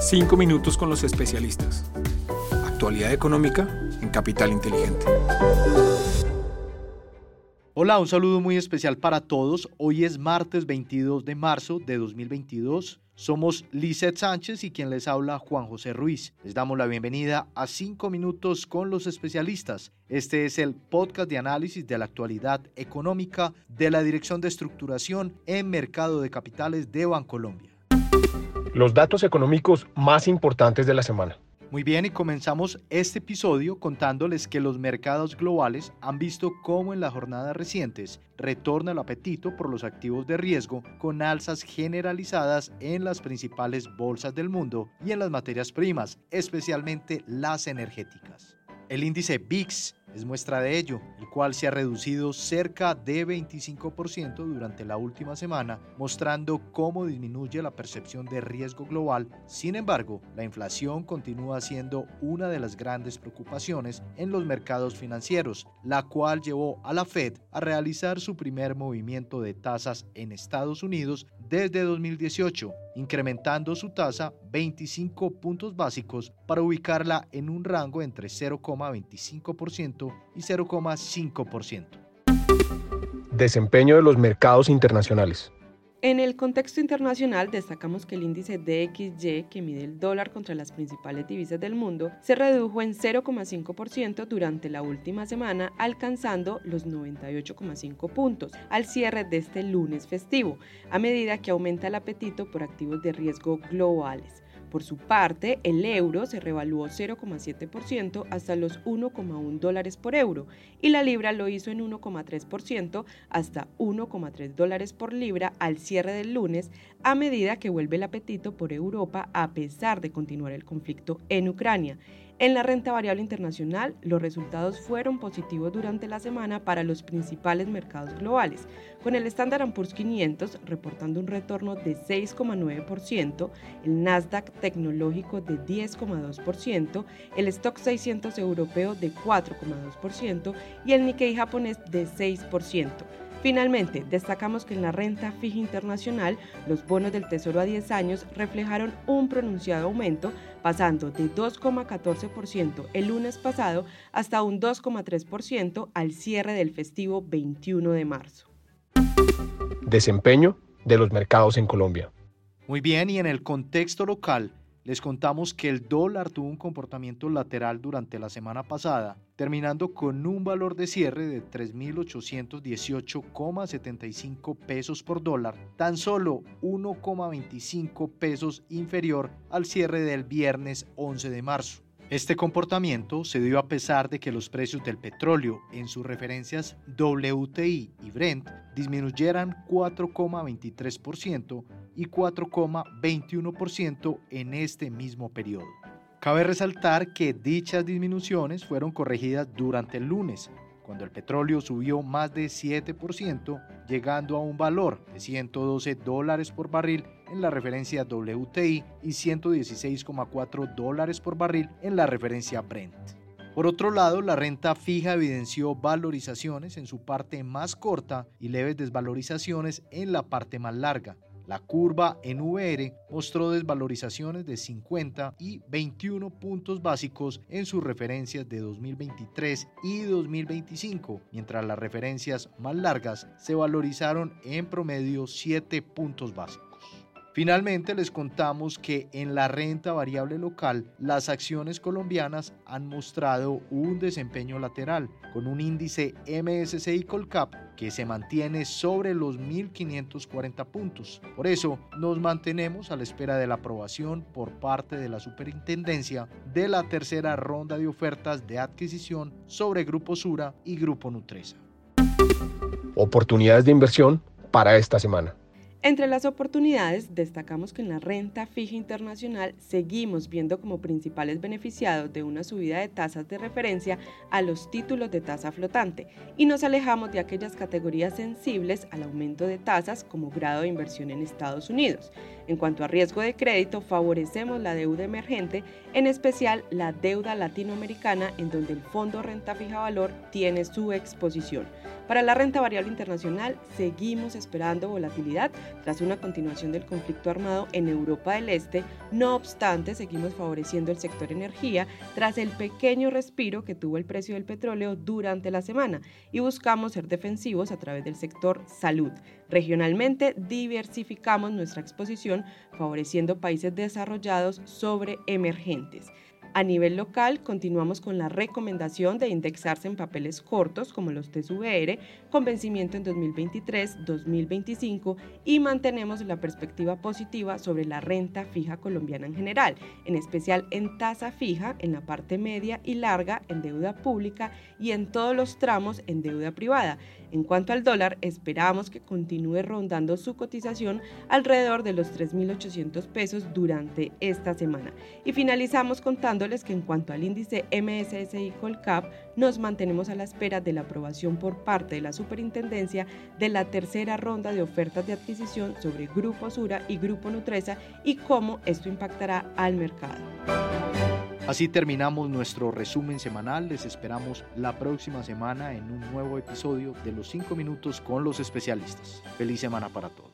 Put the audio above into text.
Cinco minutos con los especialistas. Actualidad económica en Capital Inteligente. Hola, un saludo muy especial para todos. Hoy es martes 22 de marzo de 2022. Somos Lizeth Sánchez y quien les habla Juan José Ruiz. Les damos la bienvenida a 5 minutos con los especialistas. Este es el podcast de análisis de la actualidad económica de la Dirección de Estructuración en Mercado de Capitales de Bancolombia. Los datos económicos más importantes de la semana. Muy bien, y comenzamos este episodio contándoles que los mercados globales han visto cómo en las jornadas recientes retorna el apetito por los activos de riesgo con alzas generalizadas en las principales bolsas del mundo y en las materias primas, especialmente las energéticas. El índice VIX es muestra de ello, el cual se ha reducido cerca de 25% durante la última semana, mostrando cómo disminuye la percepción de riesgo global. Sin embargo, la inflación continúa siendo una de las grandes preocupaciones en los mercados financieros, la cual llevó a la Fed a realizar su primer movimiento de tasas en Estados Unidos desde 2018, incrementando su tasa 25 puntos básicos para ubicarla en un rango entre 0,25% y 0,5%. Desempeño de los mercados internacionales. En el contexto internacional destacamos que el índice DXY, que mide el dólar contra las principales divisas del mundo, se redujo en 0,5% durante la última semana, alcanzando los 98,5 puntos al cierre de este lunes festivo, a medida que aumenta el apetito por activos de riesgo globales. Por su parte, el euro se revaluó 0,7% hasta los 1,1 dólares por euro y la libra lo hizo en 1,3% hasta 1,3 dólares por libra al cierre del lunes a medida que vuelve el apetito por Europa a pesar de continuar el conflicto en Ucrania. En la renta variable internacional, los resultados fueron positivos durante la semana para los principales mercados globales, con el Standard Poor's 500 reportando un retorno de 6,9%, el Nasdaq tecnológico de 10,2%, el Stock 600 europeo de 4,2% y el Nikkei japonés de 6%. Finalmente, destacamos que en la renta fija internacional, los bonos del Tesoro a 10 años reflejaron un pronunciado aumento, pasando de 2,14% el lunes pasado hasta un 2,3% al cierre del festivo 21 de marzo. Desempeño de los mercados en Colombia. Muy bien, y en el contexto local, les contamos que el dólar tuvo un comportamiento lateral durante la semana pasada, terminando con un valor de cierre de 3.818,75 pesos por dólar, tan solo 1,25 pesos inferior al cierre del viernes 11 de marzo. Este comportamiento se dio a pesar de que los precios del petróleo en sus referencias WTI y Brent disminuyeran 4,23% y 4,21% en este mismo periodo. Cabe resaltar que dichas disminuciones fueron corregidas durante el lunes, cuando el petróleo subió más de 7%, llegando a un valor de 112 dólares por barril en la referencia WTI y 116,4 dólares por barril en la referencia Brent. Por otro lado, la renta fija evidenció valorizaciones en su parte más corta y leves desvalorizaciones en la parte más larga, la curva en VR mostró desvalorizaciones de 50 y 21 puntos básicos en sus referencias de 2023 y 2025, mientras las referencias más largas se valorizaron en promedio 7 puntos básicos. Finalmente les contamos que en la renta variable local las acciones colombianas han mostrado un desempeño lateral con un índice MSCI Colcap que se mantiene sobre los 1540 puntos. Por eso nos mantenemos a la espera de la aprobación por parte de la Superintendencia de la tercera ronda de ofertas de adquisición sobre Grupo Sura y Grupo Nutresa. Oportunidades de inversión para esta semana. Entre las oportunidades, destacamos que en la renta fija internacional seguimos viendo como principales beneficiados de una subida de tasas de referencia a los títulos de tasa flotante y nos alejamos de aquellas categorías sensibles al aumento de tasas como grado de inversión en Estados Unidos. En cuanto a riesgo de crédito, favorecemos la deuda emergente, en especial la deuda latinoamericana, en donde el Fondo Renta Fija Valor tiene su exposición. Para la renta variable internacional, seguimos esperando volatilidad tras una continuación del conflicto armado en Europa del Este. No obstante, seguimos favoreciendo el sector energía tras el pequeño respiro que tuvo el precio del petróleo durante la semana y buscamos ser defensivos a través del sector salud. Regionalmente diversificamos nuestra exposición favoreciendo países desarrollados sobre emergentes. A nivel local, continuamos con la recomendación de indexarse en papeles cortos como los TSVR con vencimiento en 2023, 2025 y mantenemos la perspectiva positiva sobre la renta fija colombiana en general, en especial en tasa fija en la parte media y larga en deuda pública y en todos los tramos en deuda privada. En cuanto al dólar, esperamos que continúe rondando su cotización alrededor de los 3.800 pesos durante esta semana. Y finalizamos contando que en cuanto al índice MSSI Colcap, nos mantenemos a la espera de la aprobación por parte de la Superintendencia de la tercera ronda de ofertas de adquisición sobre Grupo Sura y Grupo Nutresa y cómo esto impactará al mercado. Así terminamos nuestro resumen semanal. Les esperamos la próxima semana en un nuevo episodio de los 5 minutos con los especialistas. Feliz semana para todos.